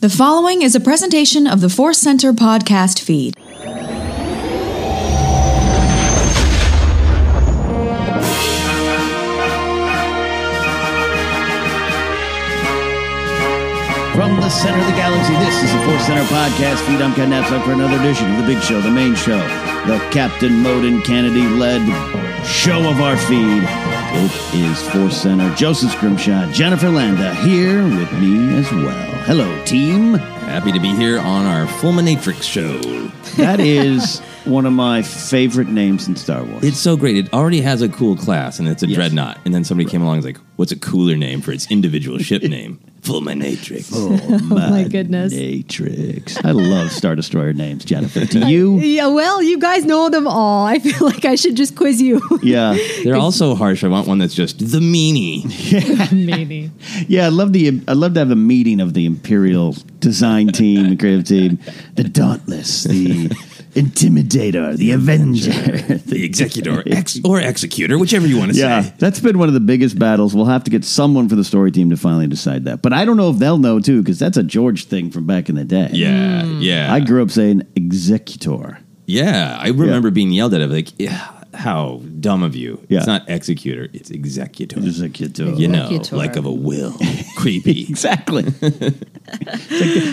The following is a presentation of the Force Center podcast feed. From the center of the galaxy, this is the Force Center podcast feed. I'm Ken Napzok for another edition of the big show, the main show, the Captain Moden Kennedy led show of our feed. It is Force Center. Joseph Scrimshaw, Jennifer Landa here with me as well. Hello, team. Happy to be here on our Fulminatrix show. That is one of my favorite names in Star Wars. It's so great. It already has a cool class, and it's a Yes. dreadnought. And then somebody came along and was like, "What's a cooler name for its individual ship name?" Fulminatrix. Oh, my goodness. Matrix. I love Star Destroyer names, Jennifer. Do you? Yeah, well, you guys know them all. I feel like I should just quiz you. Yeah. They're all so harsh. I want one that's just the meanie. Maybe. Yeah, I'd love the I'd love to have a meeting of the Imperial design team, the creative team, the Dauntless, the Intimidator, the Avenger, The executor, ex or executor, whichever you want to Yeah, say. that's been one of the biggest battles. We'll have to get someone for the story team to finally decide that. But I don't know if they'll know too, because that's a George thing from back in the day. Yeah, hmm. yeah. I grew up saying executor. yeah, I remember being yelled at. Of like, yeah, how dumb of you. Yeah. It's not executor, it's executor. Executor. You know, Executor. like of a will. Creepy. Exactly.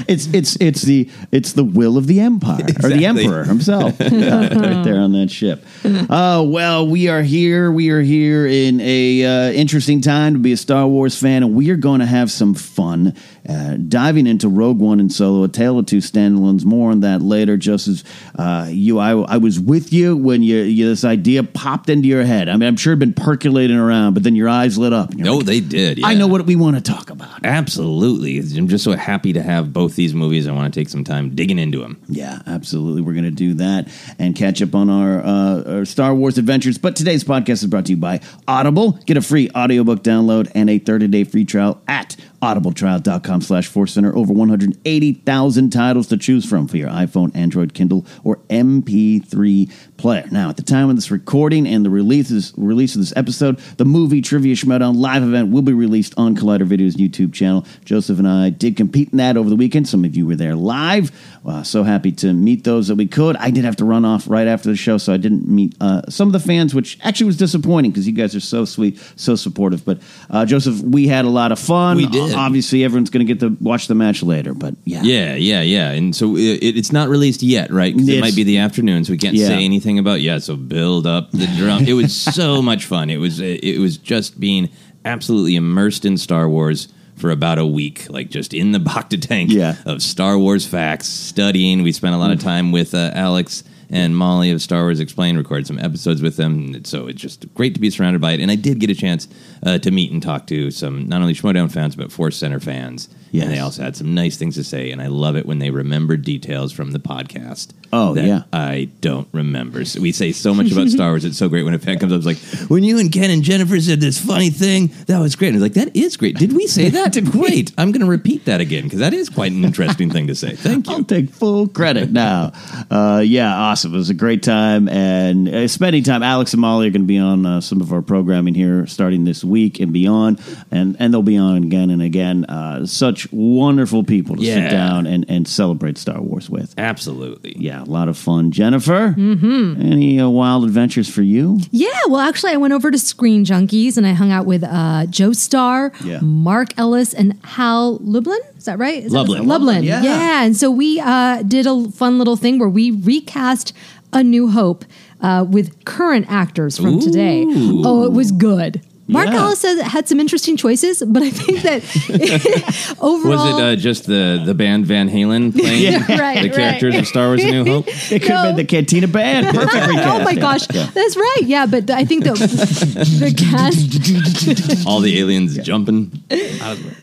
it's it's it's the it's the will of the empire or the emperor himself, Yeah, right there on that ship. Oh well, we are here. We are here in a uh, interesting time to be a Star Wars fan, and we are going to have some fun uh, diving into Rogue One and Solo, a tale of two standalones. More on that later. Just as uh, you, I, I was with you when you, you this idea popped into your head. I mean, I'm sure it'd been percolating around, but then your eyes lit up. No, like, they did. I know what we want to talk about. Absolutely. I'm just so happy to have both these movies. I want to take some time digging into them. Yeah, absolutely. We're going to do that and catch up on our, uh, our Star Wars adventures. But today's podcast is brought to you by Audible. Get a free audiobook download and a 30-day free trial at audibletrial.com slash center over 180,000 titles to choose from for your iPhone, Android, Kindle, or MP3 player. Now, at the time of this recording and the release of this, episode, the movie Trivia Schmoedown live event will be released on Collider Video's YouTube channel. Joseph and I did compete in that over the weekend. Some of you were there live. Uh, so happy to meet those that we could. I did have to run off right after the show, so I didn't meet uh, some of the fans, which actually was disappointing because you guys are so sweet, so supportive. But uh, Joseph, we had a lot of fun. We did. Obviously, everyone's going to get to watch the match later, but yeah. Yeah, yeah, yeah. And so it, it's not released yet, right? Because it might be the afternoon, so we can't Yeah. say anything about yeah. So build up the drum. it was so much fun. It was it was just being absolutely immersed in Star Wars for about a week, like just in the Bacta tank Yeah. of Star Wars facts, studying. We spent a lot of time with uh, Alex and Molly of Star Wars Explained, recorded some episodes with them. So it's just great to be surrounded by it. And I did get a chance uh, to meet and talk to some not only Schmoedown fans, but Force Center fans. Yes. And they also had some nice things to say. And I love it when they remember details from the podcast. Oh, that yeah. I don't remember. So we say so much about Star Wars. It's so great when a fan comes up and is like, when you and Ken and Jennifer said this funny thing, that was great. And it's like, that is great. Did we say that? great. I'm going to repeat that again because that is quite an interesting thing to say. Thank you. I'll take full credit now. Uh, yeah, awesome. It was a great time and uh, spending time. Alex and Molly are going to be on uh, some of our programming here starting this week and beyond, and and they'll be on again and again. Uh, such wonderful people to Yeah. sit down and, and celebrate Star Wars with. Absolutely. Yeah, a lot of fun. Jennifer, mm-hmm. any uh, wild adventures for you? Yeah, well, actually, I went over to Screen Junkies and I hung out with uh, Joe Starr, Yeah. Mark Ellis, and Hal Lublin. Is that right? Is that- Lublin. Lublin. Yeah. Yeah. And so we uh, did a fun little thing where we recast A New Hope uh, with current actors from today. Oh, it was good. Mark Yeah. Ellis said had some interesting choices, but I think that overall. Was it uh, just the, the band Van Halen playing Yeah, right, the characters right. of Star Wars A New Hope? It could have No. been the Cantina Band. Perfect recast. Oh my gosh, that's right. Yeah, but I think the the cast All the aliens jumping.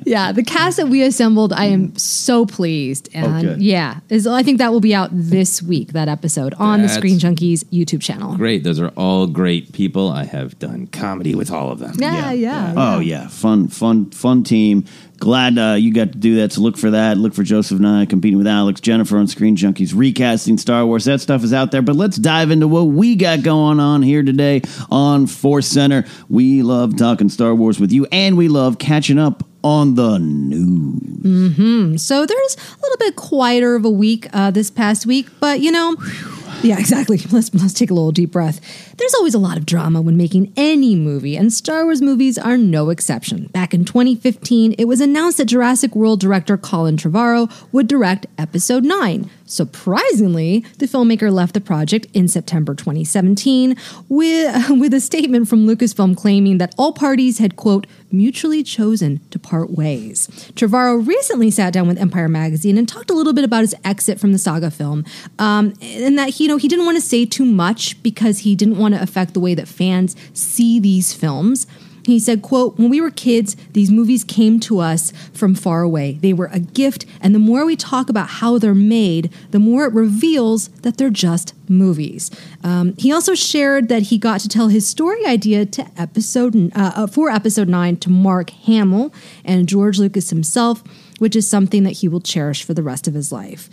Yeah, the cast that we assembled, I am so pleased. And good. yeah, is I think that will be out this week, that episode on the Screen Junkies YouTube channel. Great. Those are all great people. I have done comedy with all of them. Yeah, yeah. Oh yeah, fun, fun, fun team. Glad uh, you got to do that. So look for that. Look for Joseph and I competing with Alex, Jennifer on Screen Junkies, recasting Star Wars. That stuff is out there. But let's dive into what we got going on here today on Force Center. We love talking Star Wars with you, and we love catching up on the news. So there's a little bit quieter of a week uh, this past week, but you know, yeah, exactly. Let's let's take a little deep breath. There's always a lot of drama when making any movie, and Star Wars movies are no exception. Back in 2015, it was announced that Jurassic World director Colin Trevorrow would direct Episode 9. Surprisingly, the filmmaker left the project in September 2017 with, with a statement from Lucasfilm claiming that all parties had, quote, mutually chosen to part ways. Trevorrow recently sat down with Empire Magazine and talked a little bit about his exit from the saga film, um, and that you know, he didn't want to say too much because he didn't want to affect the way that fans see these films. He said, quote, when we were kids, these movies came to us from far away. They were a gift, and the more we talk about how they're made, the more it reveals that they're just movies. Um, he also shared that he got to tell his story idea to episode uh, uh, for episode nine to Mark Hamill and George Lucas himself, which is something that he will cherish for the rest of his life.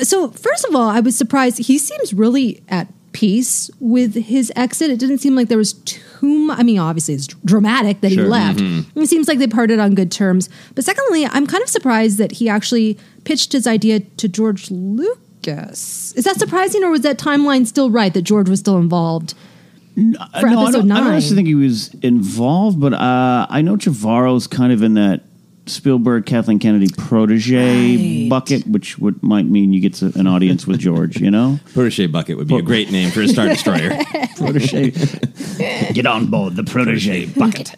So, first of all, I was surprised. He seems really at peace with his exit. It didn't seem like there was too much. I mean, obviously, it's dramatic that he left. It seems like they parted on good terms. But secondly, I'm kind of surprised that he actually pitched his idea to George Lucas. Is that surprising, or was that timeline still right that George was still involved? For no, I episode don't, I don't actually think he was involved, but uh, I know Trevorrow's kind of in that Spielberg, Kathleen Kennedy protege Right. bucket, which would might mean you get to an audience with George. You know, Protege Bucket would be a great name for a Star Destroyer. protege. get on board the protege bucket.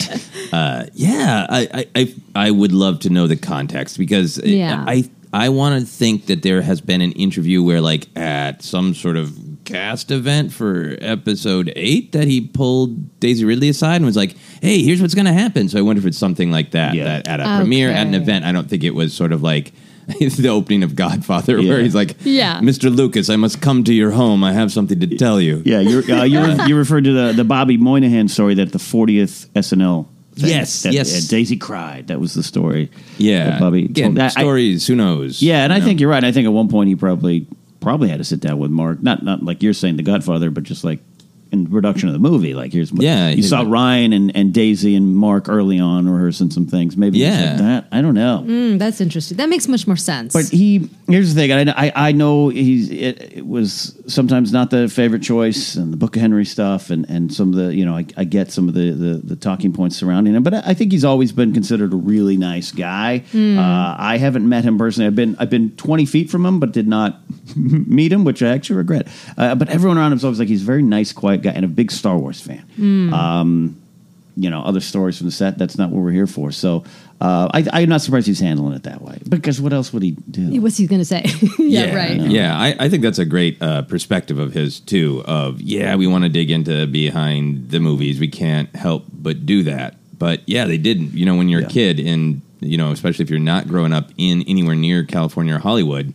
Uh, yeah, I, I, I, I would love to know the context because Yeah. I, I want to think that there has been an interview where, like, at some sort of cast event for episode eight that he pulled Daisy Ridley aside and was like, "Hey, here's what's going to happen." So I wonder if it's something like that. Yeah. That at a premiere at an event, I don't think it was sort of like. the opening of Godfather, where he's like, Yeah. Mr. Lucas, I must come to your home. I have something to tell you." Yeah, you're uh, you're you referred to the the Bobby Moynihan story that the 40th SNL. thing, Yes, that, yes. uh, Daisy cried. That was the story. Yeah, that Bobby. Again, told. I- stories. who knows? yeah, and I know? think you're right. I think at one point he probably probably had to sit down with Mark. Not not like you're saying the Godfather, but just like in production of the movie. Like here's Yeah, you he- saw Ryan and, and Daisy and Mark early on rehearsing some things. Maybe Yeah. like that. I don't know. Mm, that's interesting. That makes much more sense. But he here's the thing. I, I, I know he's it, it was sometimes not the favorite choice, and the Book of Henry stuff, and, and some of the you know I, I get some of the, the the talking points surrounding him. But I, I think he's always been considered a really nice guy. Hmm. Uh, I haven't met him personally. I've been I've been 20 feet from him, but did not meet him, which I actually regret. Uh, but everyone around him is always like he's a very nice, quiet guy, and a big Star Wars fan. Hmm. Um, you know, other stories from the set. That's not what we're here for. So uh, I, I'm not surprised he's handling it that way. Because what else would he do? What's he going to say? yeah, right. Yeah, I, I think that's a great uh, perspective of his too. Of yeah, we want to dig into behind the movies. We can't help but do that. But yeah, they didn't. You know, when you're Yeah. a kid, and you know, especially if you're not growing up in anywhere near California or Hollywood,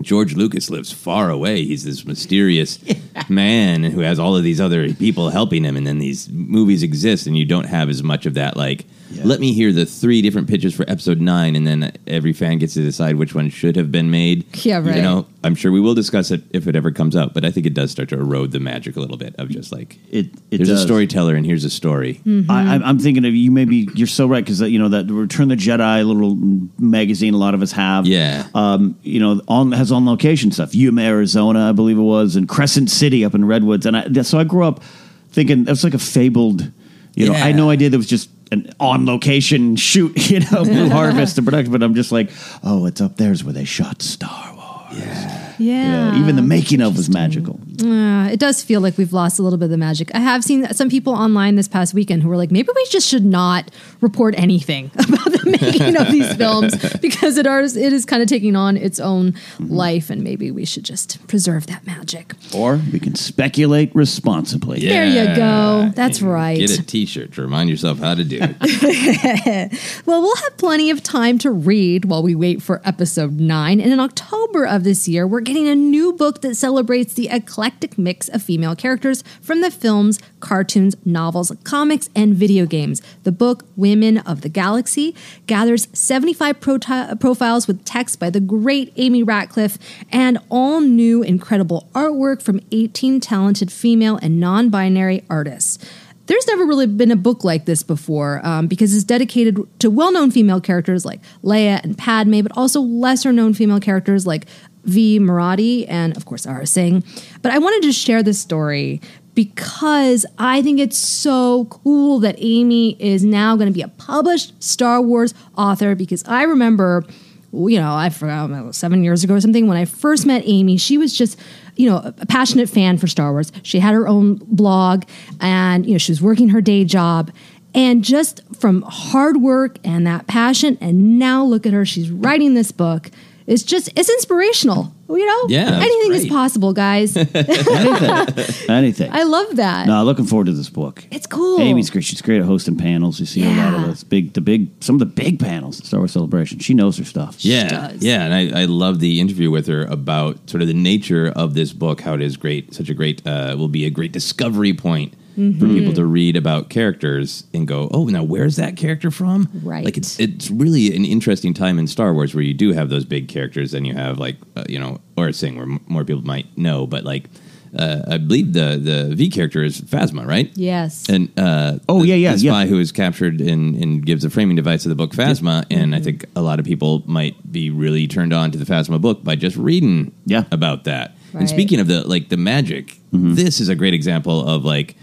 George Lucas lives far away. He's this mysterious man who has all of these other people helping him, and then these movies exist, and you don't have as much of that. Like, let me hear the three different pitches for episode nine, and then every fan gets to decide which one should have been made. Yeah, right. You know, I'm sure we will discuss it if it ever comes up, but I think it does start to erode the magic a little bit of just like It, it there's does. a storyteller and here's a story. Mm-hmm. I, I'm- I'm thinking of you. Maybe you're so right because you know that Return the Jedi little magazine. A lot of us have. Yeah. Um, you know, on has on location stuff. Yuma, Arizona, I believe it was, and Crescent City up in Redwoods. And I, so I grew up thinking it was like a fabled. You know, I had no idea that was just an on location shoot. You know, Blue Harvest and production. But I'm just like, oh, it's up there's where they shot Star Wars. Yeah. Yeah, even the making of was magical. Uh, it does feel like we've lost a little bit of the magic. I have seen some people online this past weekend who were like, maybe we just should not report anything about the making of these films because it is, it is kind of taking on its own Mm-hmm. life, and maybe we should just preserve that magic. Or we can speculate responsibly. There you go. That's right. Get a T-shirt to remind yourself how to do it. Well, we'll have plenty of time to read while we wait for episode nine. And in October of this year, we're getting a new book that celebrates the eclectic mix of female characters from the films, cartoons, novels, comics, and video games. The book, Women of the Galaxy, gathers 75 proti- profiles with text by the great Amy Ratcliffe and all new incredible artwork from 18 talented female and non binary artists. There's never really been a book like this before um, because it's dedicated to well known female characters like Leia and Padme, but also lesser known female characters like Vi Moradi and, of course, Aurra Sing. But I wanted to share this story because I think it's so cool that Amy is now going to be a published Star Wars author because I remember you know, I forgot seven years ago or something. When I first met Amy, she was just, you know, a passionate fan for Star Wars. She had her own blog, and you know, she was working her day job, and just from hard work and that passion, and now look at her, she's writing this book. It's just, it's inspirational. You know, Yeah, anything is possible, guys. Anything. Anything. I love that. No, looking forward to this book. It's cool. Amy's great. She's great at hosting panels. You see a lot of Yeah. those big, the big, some of the big panels at Star Wars Celebration. She knows her stuff. Yeah, does. yeah, and I, I love the interview with her about sort of the nature of this book, how it is great, such a great, uh, will be a great discovery point Mm-hmm. for people to read about characters and go, oh, now where's that character from? Right. Like it's it's really an interesting time in Star Wars where you do have those big characters, and you have like uh, you know, or a thing where m- more people might know, but like. Uh, I believe the the V character is Phasma, right? Yes. And uh, Oh, the- yeah, yeah, the yeah. spy who is captured and, and gives the framing device of the book Phasma, and I think a lot of people might be really turned on to the Phasma book by just reading Yeah. about that. Right. And speaking of the like the magic, Mm-hmm. this is a great example of like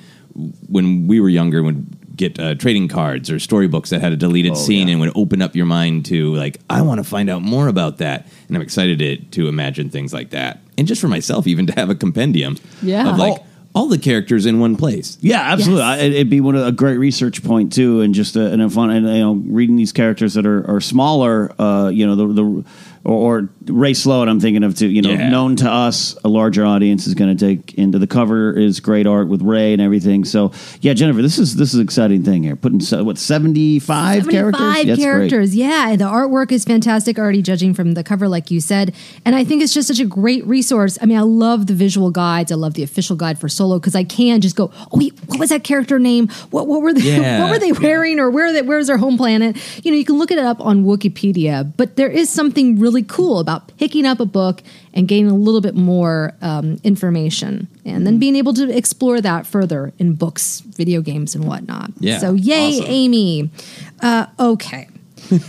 when we were younger would get uh, trading cards or storybooks that had a deleted scene Oh, yeah. and would open up your mind to like I want to find out more about that, and I'm excited to to imagine things like that, and just for myself even to have a compendium Yeah. of like. Oh. All the characters in one place. Yeah, absolutely. Yes. I, it'd be one of, a great research point too, and just a, and a fun. And you know, reading these characters that are, are smaller. Uh, you know, the, the or, or Rae Sloane, I'm thinking of too. You know, Yeah. known to us, a larger audience is going to take into the cover is great art with Ray and everything. So yeah, Jennifer, this is this is an exciting thing here. Putting se- what 75, characters, 75 That's great. characters. Yeah, the artwork is fantastic already judging from the cover like you said. And I think it's just such a great resource. I mean, I love the visual guides. I love the official guide for Solo cuz I can just go, "Oh, wait, what was that character name? What what were they Yeah, what were they wearing or where are they, where's their home planet?" You know, you can look it up on Wikipedia, but there is something really cool about picking up a book and gaining a little bit more um, information and then being able to explore that further in books, video games, and whatnot. Yeah, So, yay, awesome. Amy. Uh, okay.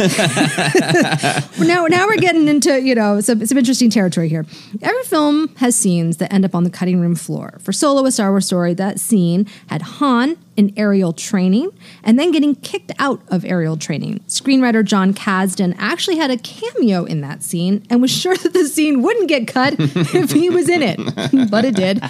now, now we're getting into you know some, some interesting territory here. Every film has scenes that end up on the cutting room floor. For Solo, a Star Wars story, that scene had Han in aerial training and then getting kicked out of aerial training. Screenwriter John Kasdan actually had a cameo in that scene and was sure that the scene wouldn't get cut if he was in it, but it did.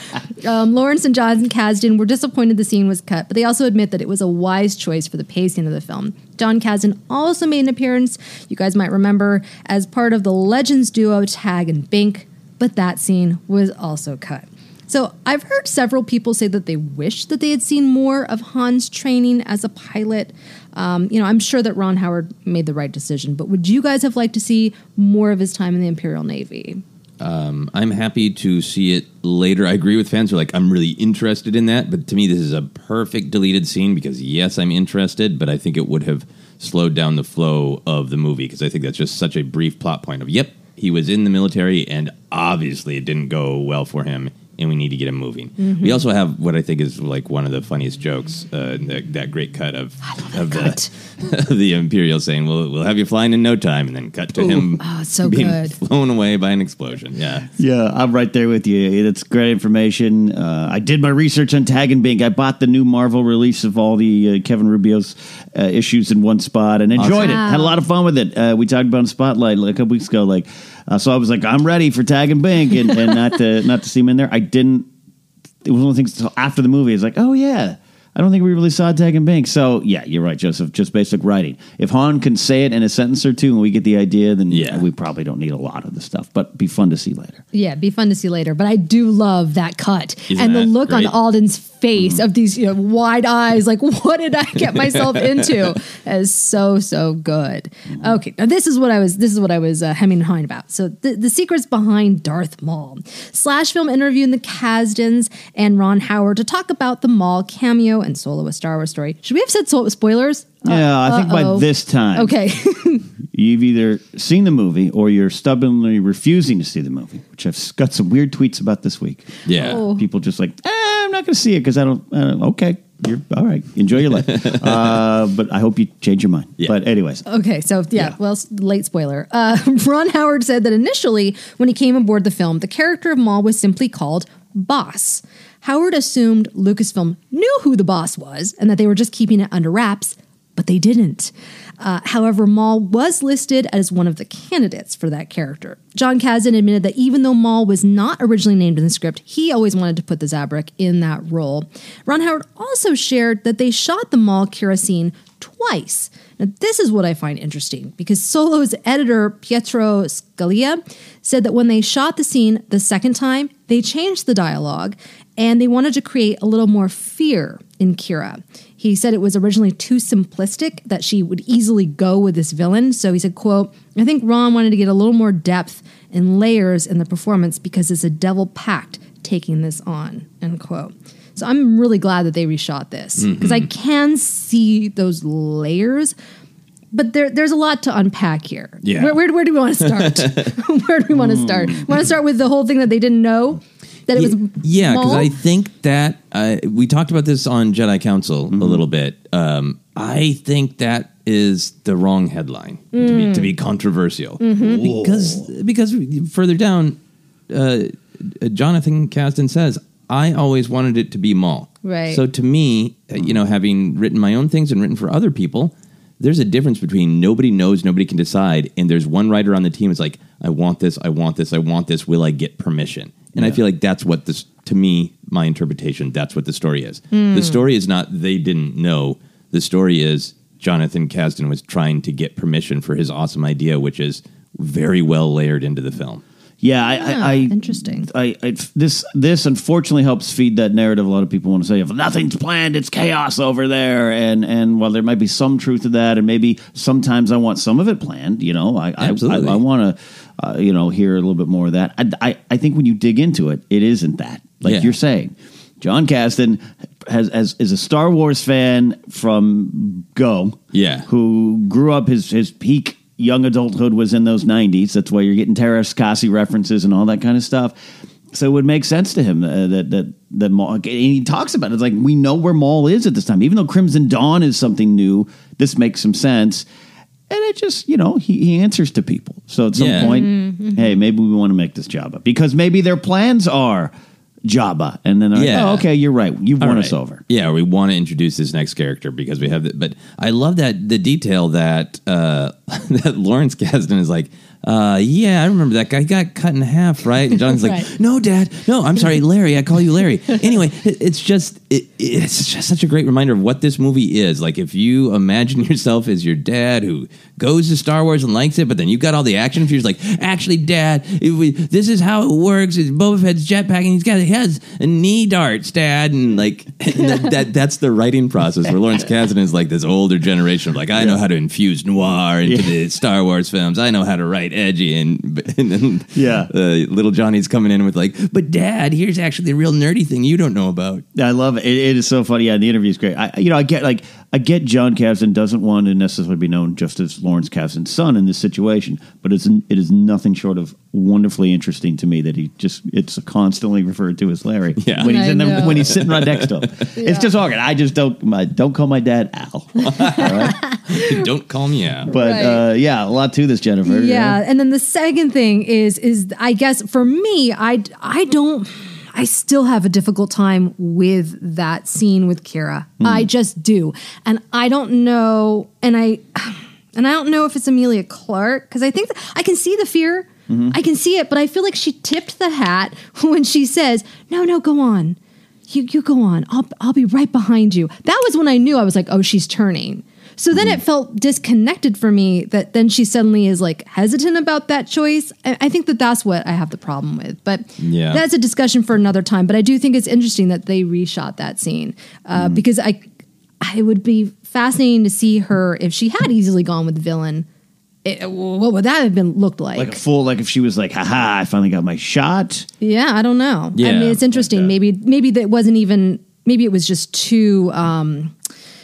Um, Lawrence and John Kasdan were disappointed the scene was cut, but they also admit that it was a wise choice for the pacing of the film. John Kasdan also made an appearance, you guys might remember, as part of the Legends duo Tag and Bink, but that scene was also cut. So I've heard several people say that they wish that they had seen more of Han's training as a pilot. Um, you know, I'm sure that Ron Howard made the right decision, but would you guys have liked to see more of his time in the Imperial Navy? I'm happy to see it later. I agree with fans who are like, I'm really interested in that. But to me, this is a perfect deleted scene because, yes, I'm interested, but I think it would have slowed down the flow of the movie because I think that's just such a brief plot point of, yep, he was in the military and obviously it didn't go well for him. And we need to get him moving. We also have what I think is like one of the funniest jokes, uh, that, that great cut of of cut. the of the Imperial saying, "We'll we'll have you flying in no time," and then cut to him Oh, so being good. flown away by an explosion. Yeah, Yeah, I'm right there with you. It's great information. Uh, I did my research on Tag and Bink. I bought the new Marvel release of all the uh, Kevin Rubio's uh, issues in one spot and enjoyed it. Wow. Had a lot of fun with it. Uh, we talked about in Spotlight a couple weeks ago. Like, uh, so I was like, I'm ready for Tag and Bink, and, and not to not to see him in there. I didn't. It was one of the things until after the movie. It's like, oh yeah. I don't think we really saw Tag and Bink. So yeah, you're right, Joseph. Just basic writing. If Han can say it in a sentence or two, and we get the idea, then Yeah. we probably don't need a lot of the stuff. But be fun to see later. Yeah, be fun to see later. But I do love that cut Isn't and the that look on? Alden's face of these you know, wide eyes. Like, what did I get myself into? That is so so good. Okay, now this is what I was. This is what I was uh, hemming and hawing about. So the, the secrets behind Darth Maul. Slash film interviewing the Kasdans and Ron Howard to talk about the Maul cameo and Solo: A Star Wars Story. Should we have said so- spoilers? Yeah, I think by Uh-oh. this time, Okay. you've either seen the movie or you're stubbornly refusing to see the movie, which I've got some weird tweets about this week. yeah. Oh. People just like, eh, I'm not going to see it because I don't. I don't- okay, you're all right. Enjoy your life, uh, but I hope you change your mind. Yeah. But anyways, Okay, so yeah, Yeah. well, s- late spoiler. Uh, Ron Howard said that initially, when he came aboard the film, the character of Maul was simply called Boss. Howard assumed Lucasfilm knew who the boss was and that they were just keeping it under wraps, but they didn't. Uh, however, Maul was listed as one of the candidates for that character. John Kasdan admitted that even though Maul was not originally named in the script, he always wanted to put the Zabrak in that role. Ron Howard also shared that they shot the Maul Qi'ra scene twice. Now, this is what I find interesting because Solo's editor, Pietro Scalia, said that when they shot the scene the second time, they changed the dialogue and they wanted to create a little more fear in Qi'ra. He said it was originally too simplistic that she would easily go with this villain. So he said, quote, I think Ron wanted to get a little more depth and layers in the performance because it's a devil pact taking this on, end quote. So I'm really glad that they reshot this because I can see those layers, but there, there's a lot to unpack here. Yeah. Where, where, where do we want to start? where do we want to start? Want to start with the whole thing that they didn't know that it was yeah, because I think that uh, we talked about this on Jedi Council a little bit. Um, I think that is the wrong headline to, be, to be controversial because because further down, uh, Jonathan Kasdan says I always wanted it to be Maul. Right. So to me, uh, you know, having written my own things and written for other people, there's a difference between nobody knows, nobody can decide, and there's one writer on the team is like, I want this, I want this, I want this. Will I get permission? And I feel like that's what this, to me, my interpretation, that's what the story is. The story is not they didn't know. The story is Jonathan Kasdan was trying to get permission for his awesome idea, which is very well layered into the film. Yeah, I, I, I interesting. I, I this this unfortunately helps feed that narrative. A lot of people want to say, "If nothing's planned, it's chaos over there." And and while there might be some truth to that, and maybe sometimes I want some of it planned. You know, I I, I, Absolutely. I want to uh, you know hear a little bit more of that. I, I I think when you dig into it, it isn't that like Yeah. you're saying. John Kasdan has, has is a Star Wars fan from Go. Yeah. who grew up his his peak young adulthood was in those 90s. That's why you're getting Teräs Käsi references and all that kind of stuff. So it would make sense to him uh, that that that Maul. And he talks about it. It's like we know where Maul is at this time, even though Crimson Dawn is something new. This makes some sense, and it just you know he, he answers to people. So at some Yeah. point, hey, maybe we want to make this Jabba because maybe their plans are Jabba, and then they're Yeah. like, oh, okay, you're right, you've All won right. us over. Yeah, we want to introduce this next character because we have. The, but I love that the detail that uh, that Lawrence Kasdan is like. Uh, yeah, I remember that guy got cut in half, right? And John's like, "No, Dad, no, I'm sorry, Larry. I call you Larry." Anyway, it, it's just it, it's just such a great reminder of what this movie is. Like, if you imagine yourself as your dad who goes to Star Wars and likes it, but then you've got all the action figures. Like, actually, Dad, we, this is how it works. It's Boba Fett's jetpack, and he's got he has a knee darts, Dad, and like and that, that that's the writing process. Where Lawrence Kasdan is like this older generation of like, I know how to infuse noir into the Star Wars films. I know how to write edgy, and and then Yeah. uh, little Johnny's coming in with like, but Dad, here's actually the real nerdy thing you don't know about. I love it. it. It is so funny. Yeah, the interview is great. I, you know, I get like I get John Kasdan doesn't want to necessarily be known just as Lawrence Kasdan's son in this situation, but it's it is nothing short of wonderfully interesting to me that he just it's constantly referred to as Larry Yeah. when he's I in the, know. when he's sitting right next to him. It's just awkward. I just don't my, don't call my dad Al. don't call me out. But Right. uh, yeah, a lot to this, Jennifer. Yeah, and then the second thing is is I guess for me, I I don't. I still have a difficult time with that scene with Qi'ra. Hmm. I just do, and I don't know, and I and I don't know if it's Emilia Clarke because I think that I can see the fear, mm-hmm. I can see it, but I feel like she tipped the hat when she says, "No, no, go on." You, you go on. I'll, I'll be right behind you. That was when I knew I was like, oh, she's turning. So then it felt disconnected for me that then she suddenly is like hesitant about that choice. I, I think that that's what I have the problem with. But Yeah. that's a discussion for another time. But I do think it's interesting that they reshot that scene uh, because I, I would be fascinating to see her if she had easily gone with the villain. It, what would that have been looked like? Like a full, like if she was like, haha, I finally got my shot. Yeah, I don't know. I Yeah, mean, it's interesting. like maybe maybe that wasn't even. Maybe it was just too. Um,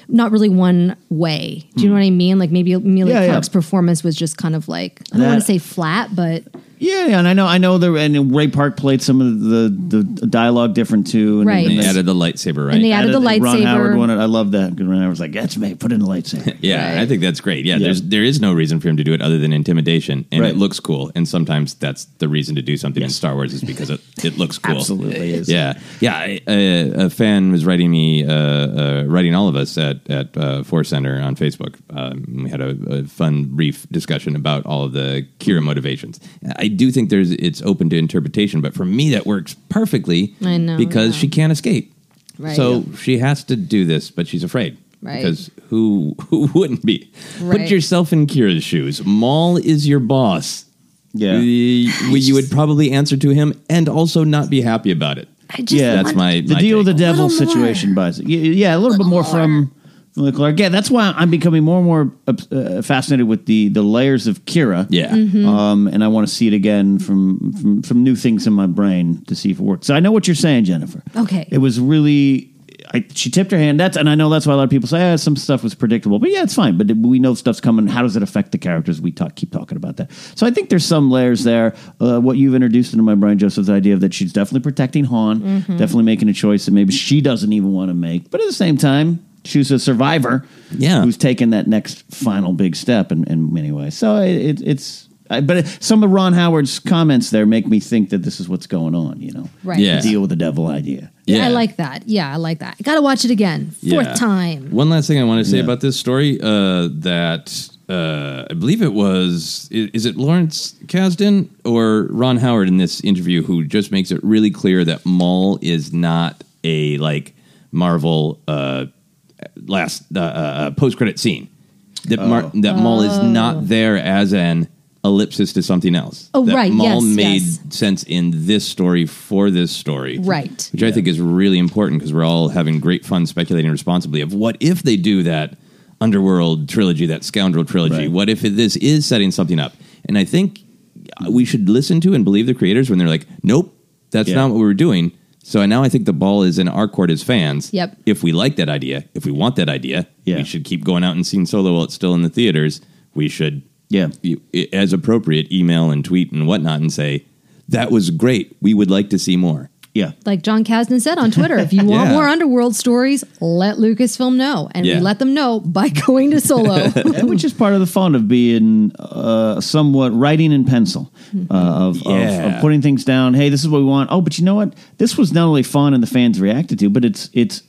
not really one way. Do you know what I mean? Like maybe Emilia Hmm. Yeah, yeah. Clarke's performance was just kind of like I don't That- want to say flat, but Yeah, yeah, and I know, I know. There and Ray Park played some of the the dialogue different too. And, Right. and They they- added the lightsaber, right? and they added the lightsaber. Ron lightsaber. Howard one. I love that. 'cause Ron Howard's like, "That's me. Put in the lightsaber." Yeah, Right. I think that's great. Yeah, Yeah. there's there is no reason for him to do it other than intimidation, and Right. it looks cool. And sometimes that's the reason to do something in Star Wars is because it, it looks cool. Absolutely is. Yeah, yeah. I- A, a fan was writing me, uh, uh, writing all of us at at uh, Force Center on Facebook. Um, we had a, a fun, brief discussion about all of the Qi'ra motivations. I do think there's it's open to interpretation, but for me that works perfectly. I know, because yeah. she can't escape. Right. So she has to do this, but she's afraid. Right. Because who who wouldn't be? Right. Put yourself in Qi'ra's shoes. Maul is your boss. Yeah. You, you would probably answer to him and also not be happy about it. I just Yeah, That's want- my the my deal with the devil situation buys it. Yeah, yeah, a little, bit more from from the Clarke. Yeah, that's why I'm becoming more and more uh, fascinated with the the layers of Qi'ra. Yeah. Mm-hmm. Um, and I want to see it again from, from from new things in my brain to see if it works. So I know what you're saying, Jennifer. Okay. It was really. I, she tipped her hand. That's and I know that's why a lot of people say ah, some stuff was predictable, but yeah, it's fine. But we know stuff's coming. How does it affect the characters? We talk, keep talking about that. So I think there's some layers there. Uh, what you've introduced into my brain, Joseph, the idea of that she's definitely protecting Han, Mm-hmm. definitely making a choice that maybe she doesn't even want to make, but at the same time, she's a survivor. Yeah. who's taken that next final big step in, in many ways. So it, it, it's. I, but some of Ron Howard's comments there make me think that this is what's going on. You know, Right. Yeah. deal with the devil idea. Yeah, I like that. Yeah, I like that. I gotta watch it again. Fourth Yeah. time. One last thing I want to say Yeah. about this story uh, that uh, I believe it was is, is it Lawrence Kasdan or Ron Howard in this interview who just makes it really clear that Maul is not a like Marvel uh, last uh, uh, post credit scene. That Mar- that Maul is not there as an ellipsis to something else. Oh, that right, Maul yes, made yes. sense in this story for this story. Right. Which I think is really important because we're all having great fun speculating responsibly of what if they do that underworld trilogy, that scoundrel trilogy? Right. What if this is setting something up? And I think we should listen to and believe the creators when they're like, nope, that's Yeah. not what we were doing. So now I think the ball is in our court as fans. Yep. If we like that idea, if we want that idea, Yeah. we should keep going out and seeing Solo while it's still in the theaters. We should, Yeah. as appropriate, email and tweet and whatnot and say, that was great. We would like to see more. Yeah. Like John Kasdan said on Twitter, if you want Yeah. more underworld stories, let Lucasfilm know. And Yeah. we let them know by going to Solo. Which is part of the fun of being uh, somewhat writing in pencil, uh, of, of, Yeah. of putting things down. Hey, this is what we want. Oh, but you know what? This was not only fun and the fans reacted to, but it's it's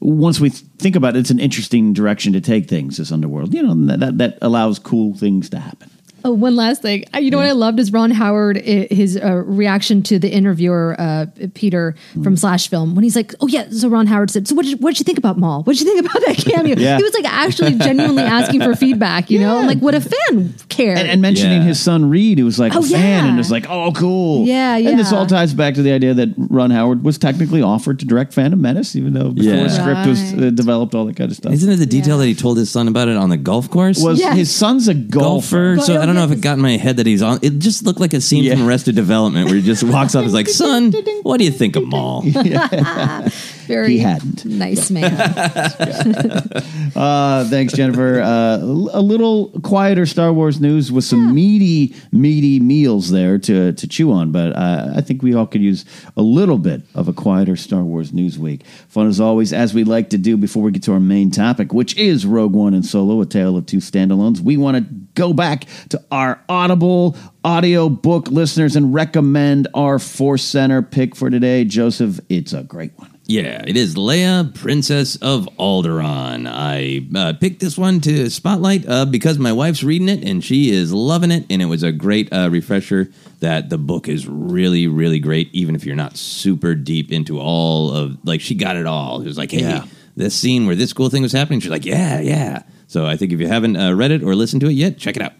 once we think about it, it's an interesting direction to take things. This underworld, you know, that that allows cool things to happen. Oh, one last thing. You know what I loved is Ron Howard, his uh, reaction to the interviewer, uh, Peter from Slash Film, when he's like, Oh, yeah. So Ron Howard said, So what did, what did you think about Maul? What did you think about that cameo? Yeah. He was like actually genuinely asking for feedback, you know? Like, what a fan cared. And, and mentioning Yeah. his son Reed, who was like Oh, a fan, yeah. and was like, "Oh, cool." Yeah, yeah. And this all ties back to the idea that Ron Howard was technically offered to direct Phantom Menace, even though before Yeah. the script was uh, developed, all that kind of stuff. Isn't it the detail Yeah. that he told his son about it on the golf course? was Yes. his son's a golfer? golfer. So I don't know if it got in my head that he's on. It just looked like a scene Yeah. from Arrested Development where he just walks up and is like, "Son, what do you think of Maul?" Very He hadn't. nice man. Uh, thanks, Jennifer. Uh, a little quieter Star Wars news with some meaty, meaty meals there to, to chew on, but uh, I think we all could use a little bit of a quieter Star Wars news week. Fun as always, as we like to do before we get to our main topic, which is Rogue One and Solo, a tale of two standalones. We want to go back to our Audible audio book listeners and recommend our Force Center pick for today. Joseph, it's a great one. Yeah, it is Leia, Princess of Alderaan. I uh, picked this one to spotlight uh, because my wife's reading it and she is loving it, and it was a great uh, refresher that the book is really, really great, even if you're not super deep into all of like she got it all. It was like, hey, Yeah. this scene where this cool thing was happening. She's like, yeah, yeah. So I think if you haven't uh, read it or listened to it yet, check it out.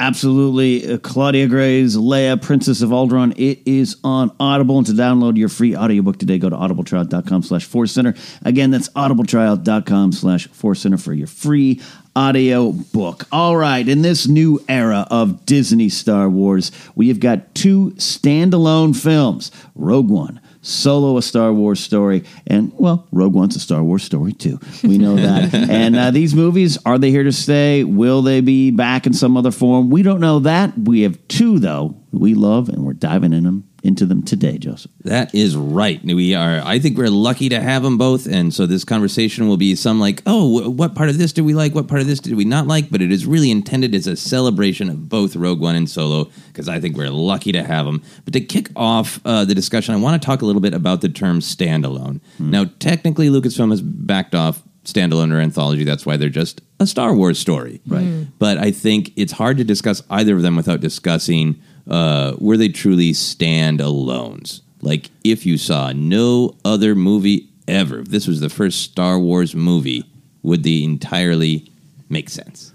Absolutely. Uh, Claudia Gray's Leia, Princess of Alderaan. It is on Audible. And to download your free audiobook today, go to audibletrial.com slash force center. Again, that's audibletrial.com slash force center for your free audio book. All right. In this new era of Disney Star Wars, we have got two standalone films Rogue One. Solo, a Star Wars story, and well, Rogue One's a Star Wars story too. We know that. and uh, these movies, are they here to stay? Will they be back in some other form? We don't know that. We have two though we love, and we're diving in them into them today, Joseph. That is right. We are. I think we're lucky to have them both, and so this conversation will be some like, oh, what part of this did we like? What part of this did we not like? But it is really intended as a celebration of both Rogue One and Solo, because I think we're lucky to have them. But to kick off uh, the discussion, I want to talk a little bit about the term standalone. Now, technically, Lucasfilm has backed off standalone or anthology. That's why they're just a Star Wars story. Right. But I think it's hard to discuss either of them without discussing uh, were they truly stand-alones. Like if you saw no other movie ever, if this was the first Star Wars movie, would they entirely make sense?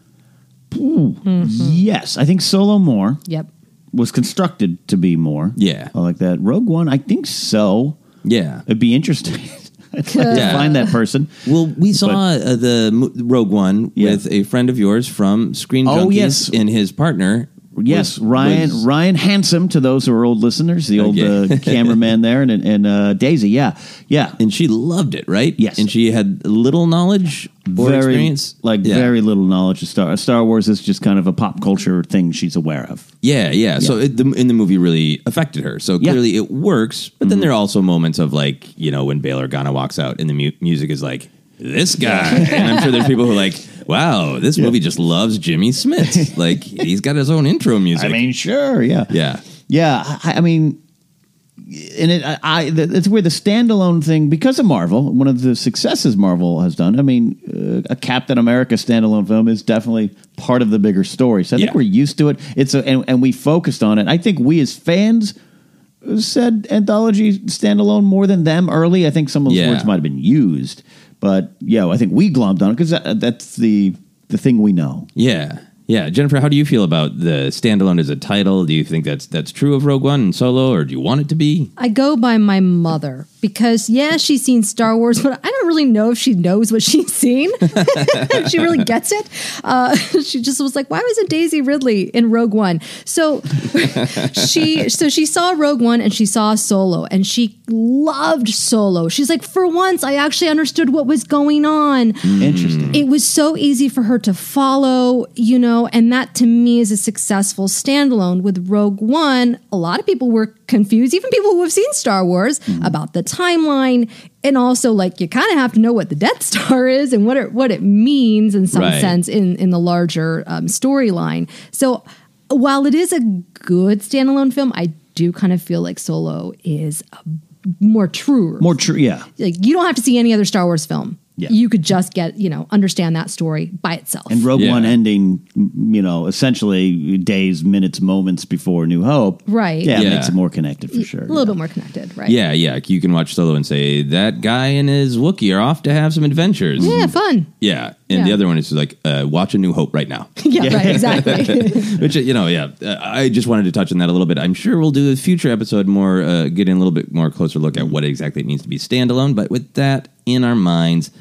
Yes, I think Solo more yep. was constructed to be more. Yeah. I like that. Rogue One, I think so. Yeah. It'd be interesting. I'd like to find that person. Well, we saw uh, the Rogue One Yeah. with a friend of yours from Screen Oh, Junkies yes. and his partner. Yes, was- Ryan was- Ryan Handsome to those who are old listeners, the old Okay. uh, cameraman there, and and uh, Daisy. Yeah, yeah, and she loved it, right? Yes. and she had little knowledge or very experience, like Yeah. very little knowledge of Star Star Wars is just kind of a pop culture thing she's aware of. Yeah, yeah. So it, the, in the movie, really affected her. So Yeah. Mm-hmm. clearly, it works. But then there are also moments of like, you know, when Bail Organa walks out and the mu- music is like, this guy. and I'm sure there's people who are like, wow, this movie just loves Jimmy Smits. like he's got his own intro music. I mean, sure, yeah, yeah, yeah. I, I mean, and it, I, I, it's where the standalone thing because of Marvel, one of the successes Marvel has done. I mean, uh, a Captain America standalone film is definitely part of the bigger story. So I think Yeah. we're used to it. It's a, and, and we focused on it. I think we as fans said anthology standalone more than them early. I think some of those Yeah. words might have been used, but yeah, I think we glommed on it because that, that's the the thing we know. yeah, Yeah, Jennifer, how do you feel about the standalone as a title? Do you think that's that's true of Rogue One and Solo, or do you want it to be? I go by my mother because, yeah, she's seen Star Wars, but I don't really know if she knows what she's seen. she really gets it. Uh, she just was like, why wasn't Daisy Ridley in Rogue One? So she so she saw Rogue One and she saw Solo and she loved Solo. She's like, for once, I actually understood what was going on. Interesting. It was so easy for her to follow, you know, and that to me is a successful standalone. With Rogue One, a lot of people were confused, even people who have seen Star Wars, about the timeline. And also, like, you kind of have to know what the Death Star is and what it, what it means in some Right. sense in, in the larger um, storyline. So, while it is a good standalone film, I do kind of feel like Solo is a more true More true, yeah. like you don't have to see any other Star Wars film. Yeah. You could just get, you know, understand that story by itself. And Rogue Yeah. One ending, you know, essentially days, minutes, moments before New Hope. Right. Yeah, it Yeah. makes it more connected for sure. a little bit more connected, right? Yeah, yeah. You can watch Solo and say that guy and his Wookiee are off to have some adventures. Yeah, fun. Yeah, and the other one is like uh, watch a New Hope right now. yeah, right, exactly. Which you know, yeah. Uh, I just wanted to touch on that a little bit. I'm sure we'll do a future episode more, uh, getting a little bit more closer look at what exactly it means to be standalone. But with that in our minds,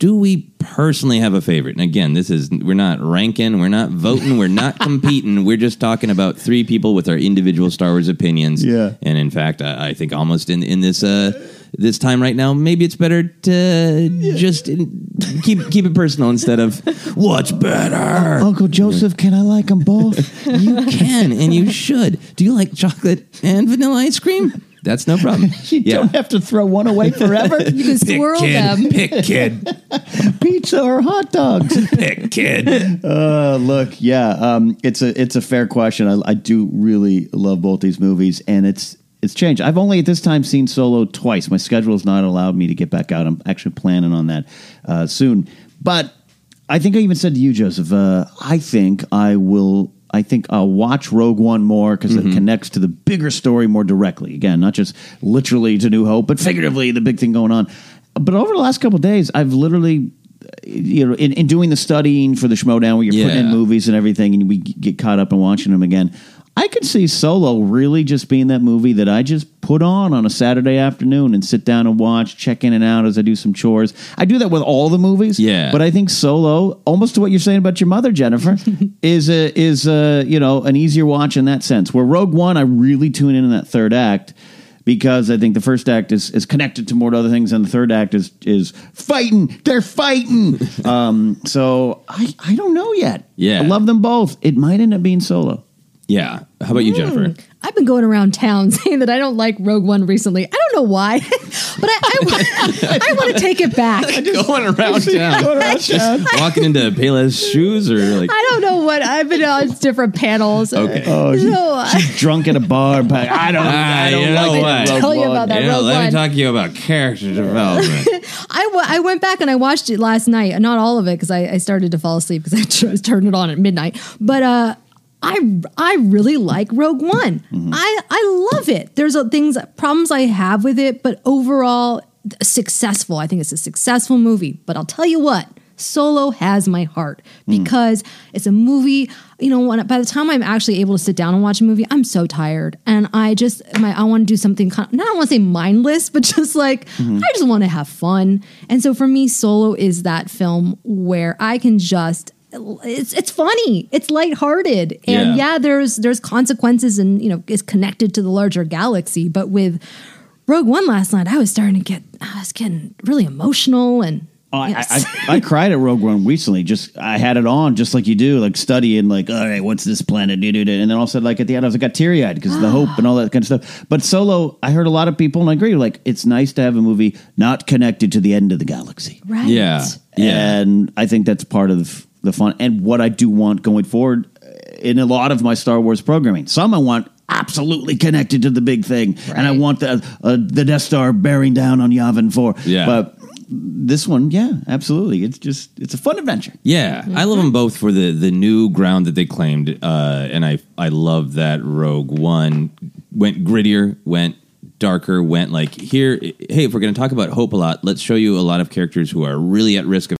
do we personally have a favorite? And again, this is we're not ranking, we're not voting, we're not competing. We're just talking about three people with our individual Star Wars opinions. Yeah. and in fact, I, I think almost in in this. Uh, this time right now, maybe it's better to just in, keep keep it personal instead of what's better. Uncle Joseph, can I like them both? You can and you should. Do you like chocolate and vanilla ice cream? That's no problem. you don't have to throw one away forever. you can swirl them. Pick kid. Pizza or hot dogs? Pick kid. Uh, look, yeah, um, it's a it's a fair question. I, I do really love both these movies, and it's it's changed. I've only at this time seen Solo twice. My schedule has not allowed me to get back out. I'm actually planning on that uh, soon. But I think I even said to you, Joseph. Uh, I think I will. I think I'll watch Rogue One more because it mm-hmm. connects to the bigger story more directly. Again, not just literally to New Hope, but figuratively the big thing going on. But over the last couple of days, I've literally uh, you know, in, in doing the studying for the Schmoedown where you're putting in movies and everything and we get caught up in watching them again, I could see Solo really just being that movie that I just put on on a Saturday afternoon and sit down and watch, check in and out as I do some chores. I do that with all the movies. Yeah. But I think Solo, almost to what you're saying about your mother, Jennifer, is a, is a, you know, an easier watch in that sense. Where Rogue One, I really tune in in that third act because I think the first act is, is connected to more to other things, and the third act is is fighting. They're fighting. um, so I I don't know yet. Yeah. I love them both. It might end up being Solo. Yeah. How about you, Jennifer? I've been going around town saying that I don't like Rogue One recently. I don't know why, but I, I, I want to take it back. Going around town. Walking into Payless shoes or like I don't know what I've been on different panels. Okay. Oh, she- So, she's drunk at a bar. But I don't. Ah, I don't you know like what? Rogue Tell you about that. Yeah, Rogue let One. me talk to you about character development. I, w- I went back and I watched it last night. Not all of it because I, I started to fall asleep because I turned it on at midnight. But uh, I I really like Rogue One. Mm-hmm. I I love it. There's a, things problems I have with it, but overall successful. I think it's a successful movie. But I'll tell you what. Solo has my heart mm. because it's a movie. You know, when, by the time I'm actually able to sit down and watch a movie, I'm so tired, and I just my, I want to do something. Kind of, not I want to say mindless, but just like mm-hmm. I just want to have fun. And so for me, Solo is that film where I can just it's it's funny, it's lighthearted, and Yeah. yeah, there's there's consequences, and you know, it's connected to the larger galaxy. But with Rogue One last night, I was starting to get I was getting really emotional and. Oh, I, yes. I, I cried at Rogue One recently. Just I had it on, just like you do, like studying, like, all right, what's this planet? Do, do, do. And then all of a sudden, like at the end, I was like, got teary eyed because of the hope and all that kind of stuff. But Solo, I heard a lot of people, and I agree, like, it's nice to have a movie not connected to the end of the galaxy. right. yeah. Yeah. And I think that's part of the fun and what I do want going forward in a lot of my Star Wars programming. Some I want absolutely connected to the big thing, and I want the uh, the Death Star bearing down on Yavin Four. Yeah. but this one, yeah, absolutely. It's just it's a fun adventure. Yeah, I love them both for the the new ground that they claimed, uh, and I I love that Rogue One went grittier, went darker, went like here. Hey, if we're going to talk about hope a lot, let's show you a lot of characters who are really at risk of